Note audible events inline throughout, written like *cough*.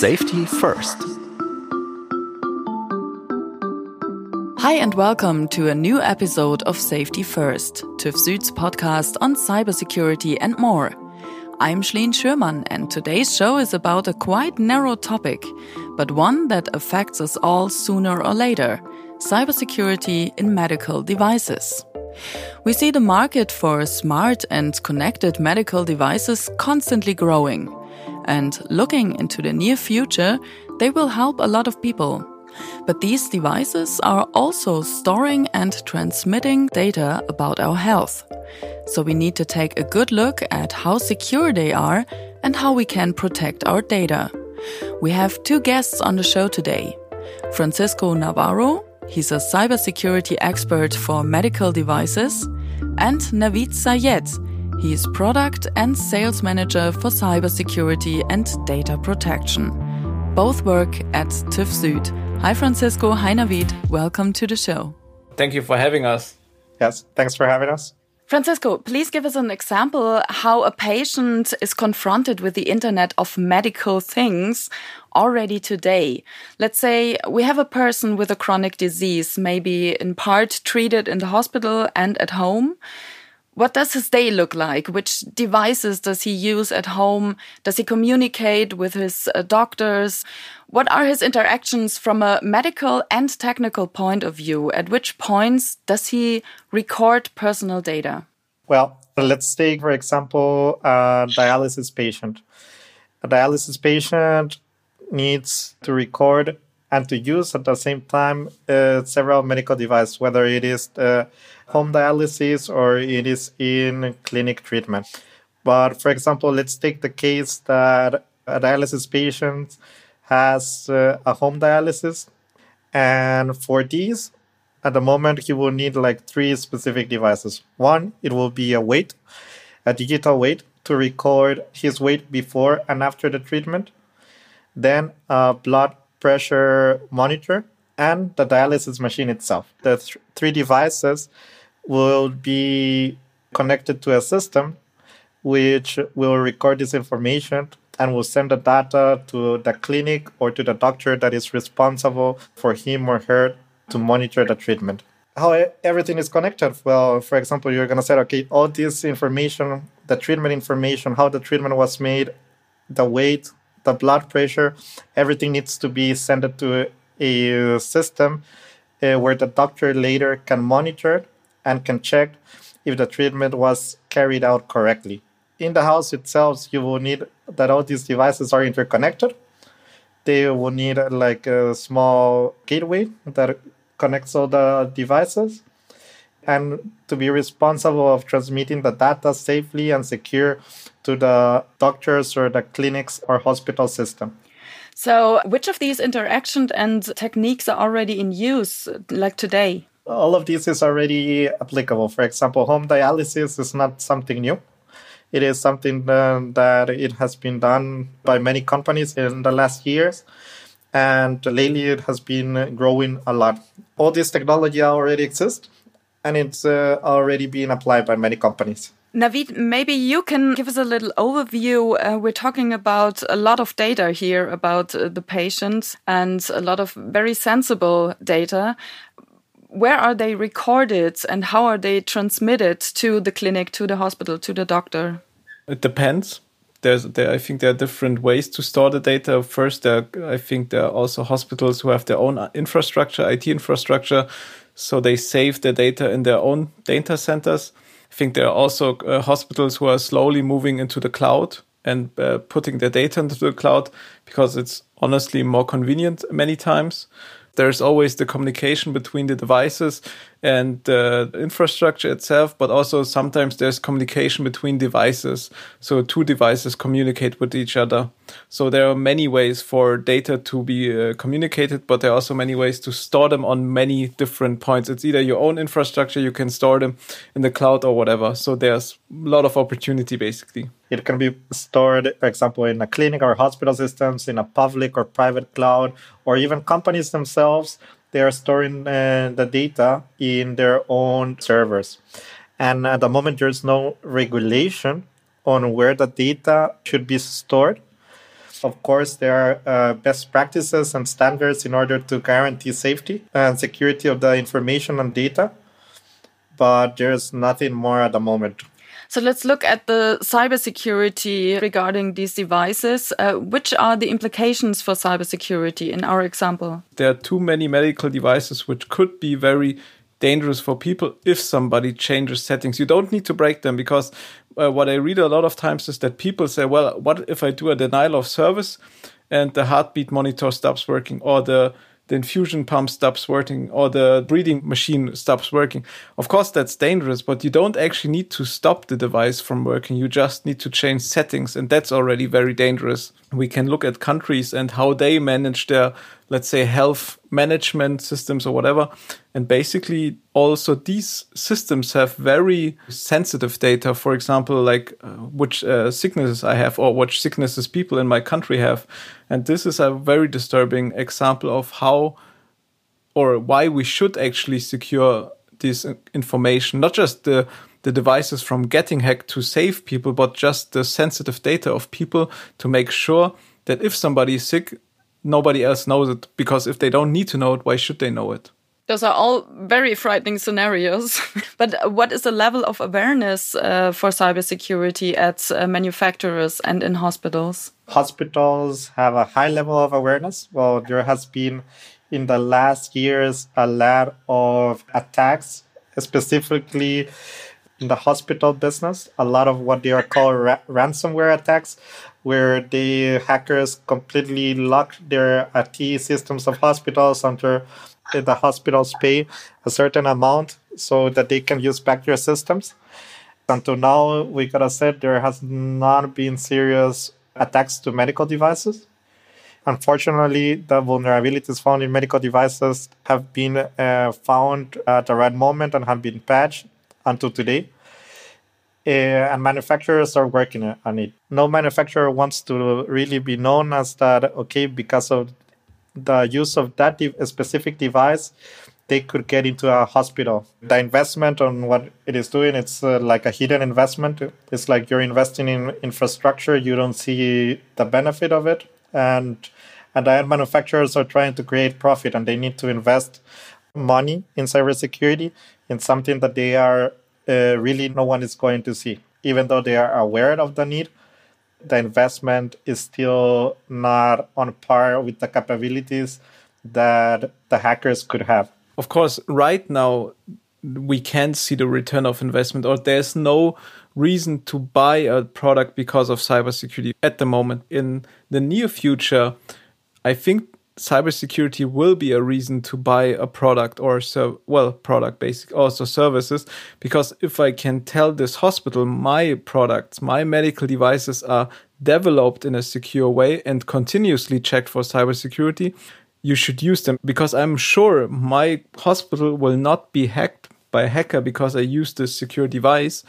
Safety First. Hi, and welcome to a new episode of Safety First, TÜV Süd's podcast on cybersecurity and more. I'm Schleen Schürmann, and today's show is about a quite narrow topic, but one that affects us all sooner or later cybersecurity in medical devices. We see the market for smart and connected medical devices constantly growing. And looking into the near future, they will help a lot of people. But these devices are also storing and transmitting data about our health. So we need to take a good look at how secure they are and how we can protect our data. We have two guests on the show today Francisco Navarro, he's a cybersecurity expert for medical devices, and Nawid Sayed, he is product and sales manager for cybersecurity and data protection. Both work at TÜV Süd. Hi, Francisco. Hi, Nawid. Welcome to the show. Thank you for having us. Yes, thanks for having us. Francisco, please give us an example how a patient is confronted with the Internet of medical things already today. Let's say we have a person with a chronic disease, maybe in part treated in the hospital and at home. What does his day look like? Which devices does he use at home? Does he communicate with his uh, doctors? What are his interactions from a medical and technical point of view? At which points does he record personal data? Well, let's take, for example, a dialysis patient. A dialysis patient needs to record and to use at the same time uh, several medical devices, whether it is uh, home dialysis or it is in clinic treatment. But for example, let's take the case that a dialysis patient has uh, a home dialysis. And for these, at the moment, he will need like three specific devices. One, it will be a weight, a digital weight to record his weight before and after the treatment. Then a blood pressure monitor and the dialysis machine itself. The th- three devices will be connected to a system which will record this information and will send the data to the clinic or to the doctor that is responsible for him or her to monitor the treatment. How everything is connected? Well, for example, you're going to say, okay, all this information, the treatment information, how the treatment was made, the weight, the blood pressure, everything needs to be sent to a system uh, where the doctor later can monitor and can check if the treatment was carried out correctly in the house itself, you will need that all these devices are interconnected. They will need like a small gateway that connects all the devices and to be responsible of transmitting the data safely and secure to the doctors or the clinics or hospital system. So, which of these interactions and techniques are already in use, like today? All of this is already applicable. For example, home dialysis is not something new. It is something uh, that it has been done by many companies in the last years. And lately it has been growing a lot. All this technology already exists and it's uh, already being applied by many companies. Nawid, maybe you can give us a little overview. Uh, we're talking about a lot of data here about uh, the patients and a lot of very sensible data where are they recorded and how are they transmitted to the clinic, to the hospital, to the doctor? It depends. There's, there, I think there are different ways to store the data. First, there, I think there are also hospitals who have their own infrastructure, IT infrastructure, so they save the data in their own data centers. I think there are also uh, hospitals who are slowly moving into the cloud and uh, putting their data into the cloud because it's honestly more convenient many times there's always the communication between the devices and the infrastructure itself, but also sometimes there's communication between devices. So two devices communicate with each other. So there are many ways for data to be uh, communicated, but there are also many ways to store them on many different points. It's either your own infrastructure, you can store them in the cloud or whatever. So there's a lot of opportunity basically. It can be stored, for example, in a clinic or hospital systems, in a public or private cloud, or even companies themselves they are storing uh, the data in their own servers. And at the moment, there's no regulation on where the data should be stored. Of course, there are uh, best practices and standards in order to guarantee safety and security of the information and data, but there's nothing more at the moment. So let's look at the cybersecurity regarding these devices. Uh, which are the implications for cybersecurity in our example? There are too many medical devices which could be very dangerous for people if somebody changes settings. You don't need to break them because uh, what I read a lot of times is that people say, well, what if I do a denial of service and the heartbeat monitor stops working or the the infusion pump stops working or the breathing machine stops working. Of course, that's dangerous, but you don't actually need to stop the device from working. You just need to change settings, and that's already very dangerous. We can look at countries and how they manage their, let's say, health management systems or whatever. And basically, also these systems have very sensitive data. For example, like uh, which uh, sicknesses I have or which sicknesses people in my country have. And this is a very disturbing example of how or why we should actually secure this information, not just the the devices from getting hacked to save people, but just the sensitive data of people to make sure that if somebody is sick, nobody else knows it. Because if they don't need to know it, why should they know it? Those are all very frightening scenarios. *laughs* but what is the level of awareness uh, for cybersecurity at uh, manufacturers and in hospitals? Hospitals have a high level of awareness. Well, there has been in the last years a lot of attacks, specifically in the hospital business, a lot of what they are called ra- ransomware attacks, where the hackers completely lock their IT systems of hospitals under the hospitals pay a certain amount so that they can use back their systems. Until now, we gotta say there has not been serious attacks to medical devices. Unfortunately, the vulnerabilities found in medical devices have been uh, found at the right moment and have been patched until today. Uh, and manufacturers are working on it. No manufacturer wants to really be known as that, okay, because of the use of that de- specific device, they could get into a hospital. The investment on what it is doing, it's uh, like a hidden investment. It's like you're investing in infrastructure, you don't see the benefit of it. And, and the end manufacturers are trying to create profit and they need to invest money in cybersecurity in something that they are uh, really no one is going to see. Even though they are aware of the need, the investment is still not on par with the capabilities that the hackers could have. Of course, right now, we can't see the return of investment, or there's no reason to buy a product because of cybersecurity at the moment. In the near future, I think cybersecurity will be a reason to buy a product or so well product basic also services because if i can tell this hospital my products my medical devices are developed in a secure way and continuously checked for cybersecurity you should use them. Because i'm sure my hospital will not be hacked by a hacker because i use this secure device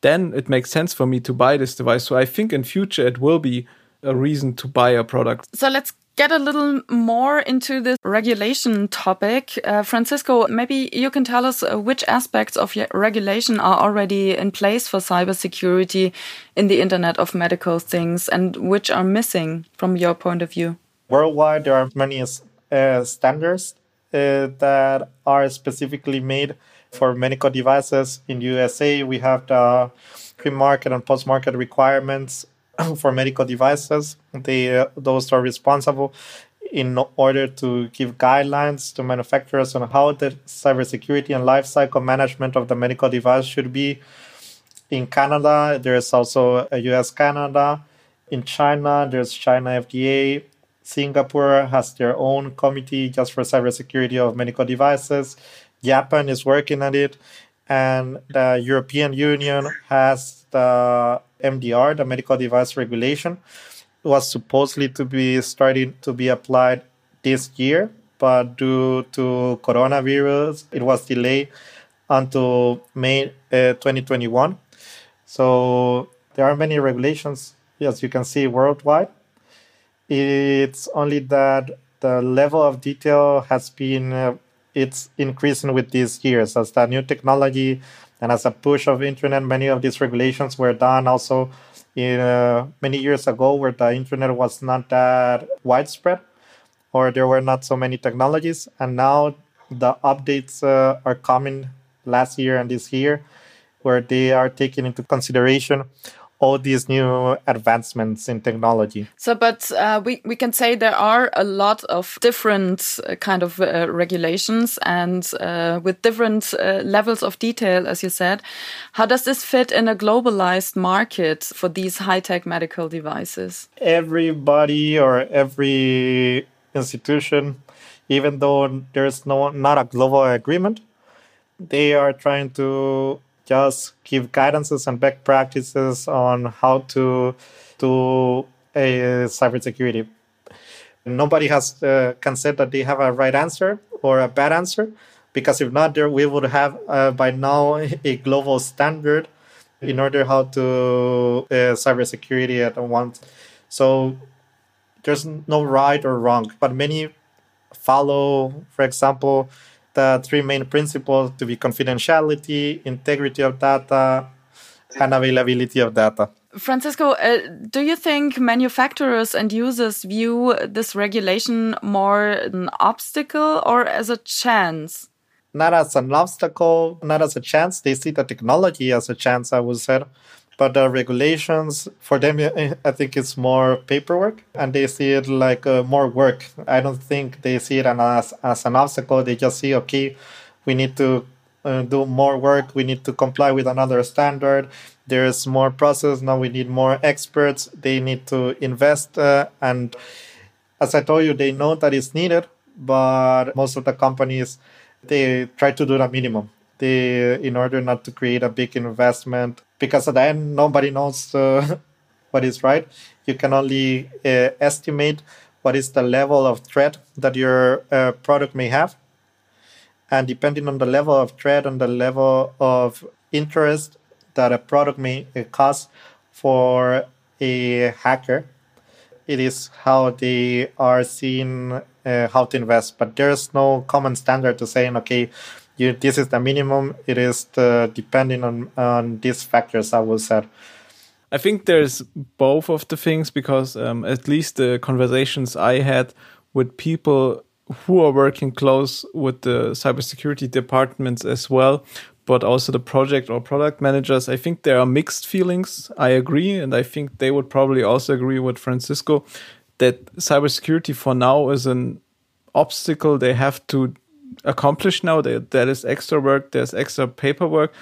then it makes sense for me to buy this device. So i think in future it will be a reason to buy a product. So let's get a little more into this regulation topic. Uh, Francisco, maybe you can tell us uh, which aspects of regulation are already in place for cybersecurity in the Internet of Medical Things and which are missing from your point of view. Worldwide, there are many uh, standards uh, that are specifically made for medical devices. In USA, we have the pre-market and post-market requirements *coughs* for medical devices. They uh, those are responsible in order to give guidelines to manufacturers on how the cybersecurity and lifecycle management of the medical device should be. In Canada, there is also a US Canada. In China, there's China FDA. Singapore has their own committee just for cybersecurity of medical devices. Japan is working on it. And the European Union has the MDR, the medical device regulation, was supposedly to be starting to be applied this year, but due to coronavirus, it was delayed until May uh, 2021. So there are many regulations, as you can see, worldwide. It's only that the level of detail has been uh, it's increasing with these years. As the new technology and as a push of internet, many of these regulations were done also in uh, many years ago where the internet was not that widespread or there were not so many technologies. And now the updates uh, are coming last year and this year where they are taking into consideration all these new advancements in technology. So, but uh, we, we can say there are a lot of different uh, kind of uh, regulations and uh, with different uh, levels of detail, as you said. How does this fit in a globalized market for these high tech medical devices? Everybody or every institution, even though there's no not a global agreement, they are trying to just give guidances and best practices on how to do a cybersecurity. Nobody has uh, can say that they have a right answer or a bad answer, because if not, there we would have uh, by now *laughs* a global standard in order how to uh, cybersecurity at once. So there's no right or wrong, but many follow, for example, the three main principles to be confidentiality, integrity of data, and availability of data. Francisco, uh, do you think manufacturers and users view this regulation more an obstacle or as a chance? Not as an obstacle, not as a chance. They see the technology as a chance, I would say. But the regulations for them, I think it's more paperwork, and they see it like uh, more work. I don't think they see it as as an obstacle. They just see, okay, we need to uh, do more work. We need to comply with another standard. There's more process now. We need more experts. They need to invest, uh, and as I told you, they know that it's needed, but most of the companies they try to do the minimum they in order not to create a big investment because at the end nobody knows uh, *laughs* what is right. You can only uh, estimate what is the level of threat that your uh, product may have. And depending on the level of threat and the level of interest that a product may uh, cause for a hacker it is how they are seeing uh, how to invest. But there's no common standard to saying okay you, this is the minimum. It is the, depending on on these factors. I will say. I think there's both of the things because um, at least the conversations I had with people who are working close with the cybersecurity departments as well, but also the project or product managers, I think there are mixed feelings. I agree, and I think they would probably also agree with Francisco that cybersecurity for now is an obstacle they have to accomplished now. There, there is extra work, there's extra paperwork.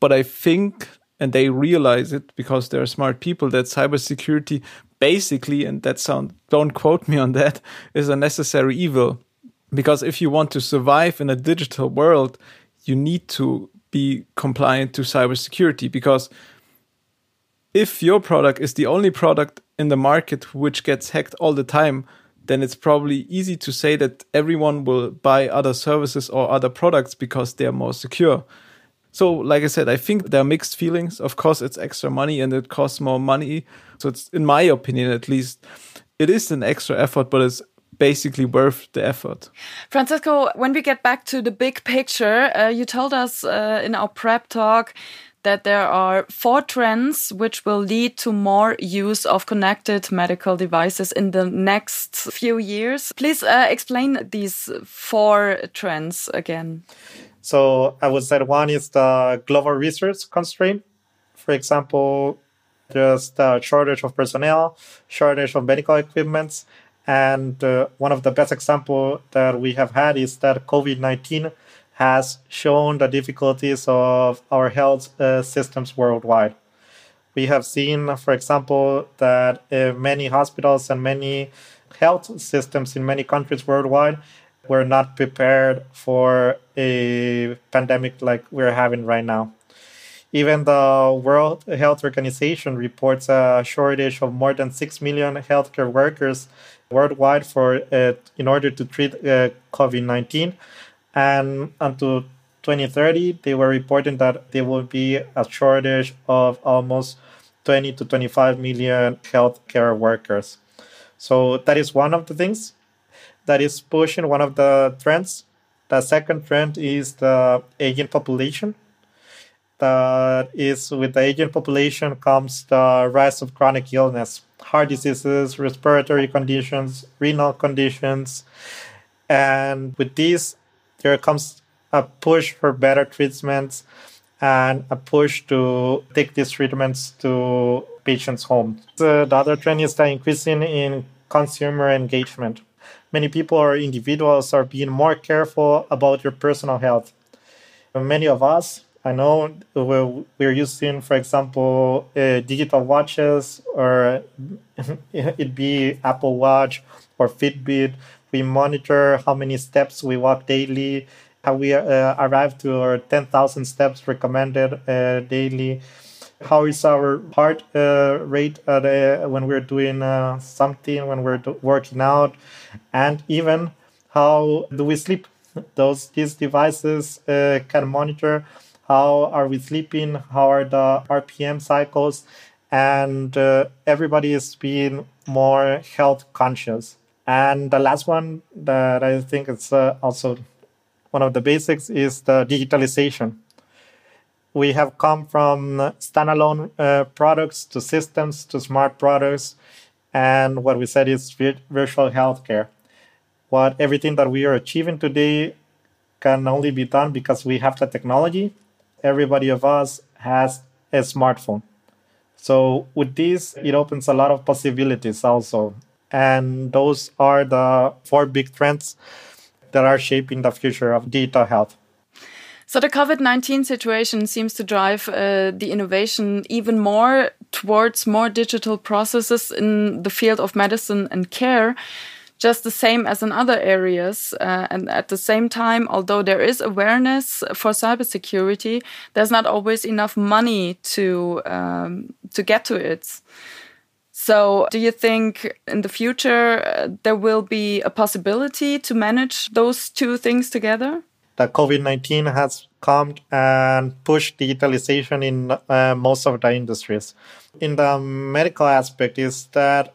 But I think, and they realize it because they're smart people, that cybersecurity basically, and that sound, don't quote me on that, is a necessary evil. Because if you want to survive in a digital world, you need to be compliant to cybersecurity. Because if your product is the only product in the market which gets hacked all the time, then it's probably easy to say that everyone will buy other services or other products because they are more secure. So, like I said, I think there are mixed feelings. Of course, it's extra money and it costs more money. So, it's in my opinion, at least, it is an extra effort, but it's basically worth the effort. Francisco, when we get back to the big picture, uh, you told us uh, in our prep talk that there are four trends which will lead to more use of connected medical devices in the next few years. Please uh, explain these four trends again. So, I would say one is the global research constraint. For example, there's the shortage of personnel, shortage of medical equipment. and uh, one of the best example that we have had is that COVID 19 has shown the difficulties of our health uh, systems worldwide. We have seen, for example, that uh, many hospitals and many health systems in many countries worldwide were not prepared for a pandemic like we're having right now. Even the World Health Organization reports a shortage of more than 6 million healthcare workers worldwide for uh, in order to treat uh, COVID-19 and until 2030, they were reporting that there will be a shortage of almost 20 to 25 million healthcare workers. So that is one of the things that is pushing one of the trends. The second trend is the aging population. that is with the aging population comes the rise of chronic illness, heart diseases, respiratory conditions, renal conditions. And with these, there comes a push for better treatments and a push to take these treatments to patients' homes. The, the other trend is the increasing in consumer engagement. Many people or individuals are being more careful about their personal health. Many of us, I know, we're, we're using, for example, uh, digital watches or *laughs* it be Apple Watch or Fitbit. We monitor how many steps we walk daily, how we uh, arrive to our 10,000 steps recommended uh, daily. How is our heart uh, rate uh, when we're doing uh, something when we're working out? And even how do we sleep? Those these devices uh, can monitor how are we sleeping how are the REM cycles and everybody is being more health conscious and the last one that i think is uh, also one of the basics is the digitalization. We have come from standalone uh, products to systems to smart products. And what we said is virtual healthcare. What everything that we are achieving today can only be done because we have the technology. Everybody of us has a smartphone. So with this it opens a lot of possibilities also and those are the four big trends that are shaping the future of digital health so the COVID-19 situation seems to drive uh, the innovation even more towards more digital processes in the field of medicine and care, just the same as in other areas. Uh, and at the same time, although there is awareness for cybersecurity, there's not always enough money to um, to get to it. So, do you think in the future uh, there will be a possibility to manage those two things together? that COVID 19 has come and pushed digitalization in uh, most of the industries. In the medical aspect, is that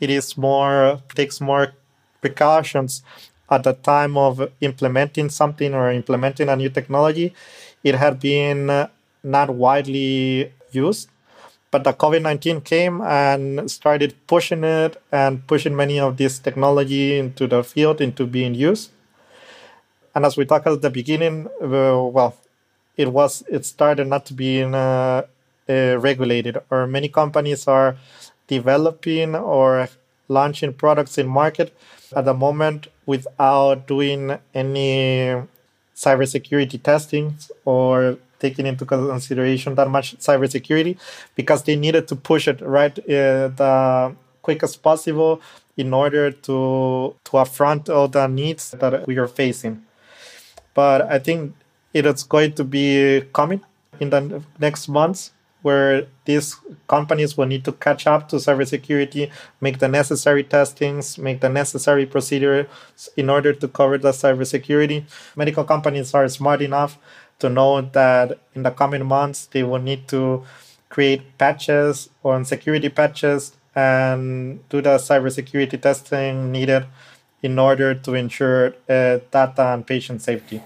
it is more takes more precautions at the time of implementing something or implementing a new technology. It had been uh, not widely used, but the COVID 19 came and started pushing it and pushing many of this technology into the field into being used. And as we talked at the beginning, uh, well, it was it started not to be uh, uh, regulated, or many companies are developing or launching products in market at the moment without doing any cybersecurity testing or taking into consideration that much cybersecurity because they needed to push it right uh, the quickest possible in order to to affront all the needs that we are facing but I think it is going to be coming in the next months where these companies will need to catch up to cybersecurity, make the necessary testings, make the necessary procedures in order to cover the cybersecurity. Medical companies are smart enough to know that in the coming months they will need to create patches or security patches and do the cybersecurity testing needed in order to ensure uh, data and patient safety.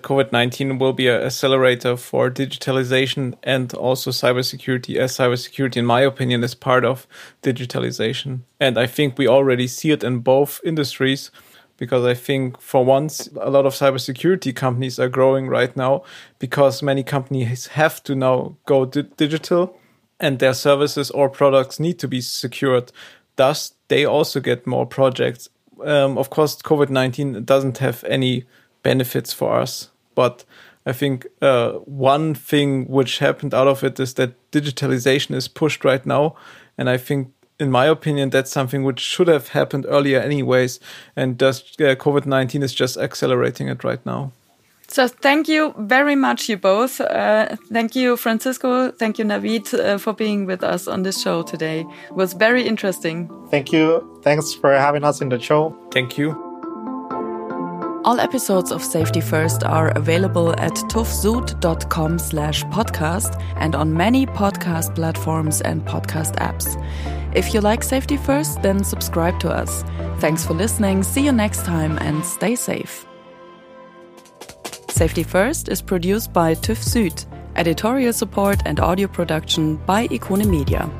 COVID 19 will be an accelerator for digitalization and also cybersecurity, as cybersecurity, in my opinion, is part of digitalization. And I think we already see it in both industries because I think for once, a lot of cybersecurity companies are growing right now because many companies have to now go di digital and their services or products need to be secured. Thus, they also get more projects um, of course, COVID 19 doesn't have any benefits for us. But I think uh, one thing which happened out of it is that digitalization is pushed right now. And I think, in my opinion, that's something which should have happened earlier, anyways. And just uh, COVID 19 is just accelerating it right now. So thank you very much, you both. Uh, thank you, Francisco. Thank you, Nawid, uh, for being with us on this show today. It was very interesting. Thank you. Thanks for having us in the show. Thank you. All episodes of Safety First are available at tuvsud.com slash podcast and on many podcast platforms and podcast apps. If you like Safety First, then subscribe to us. Thanks for listening. See you next time and stay safe. Safety First is produced by TÜV Süd Editorial support and audio production by Ikone Media.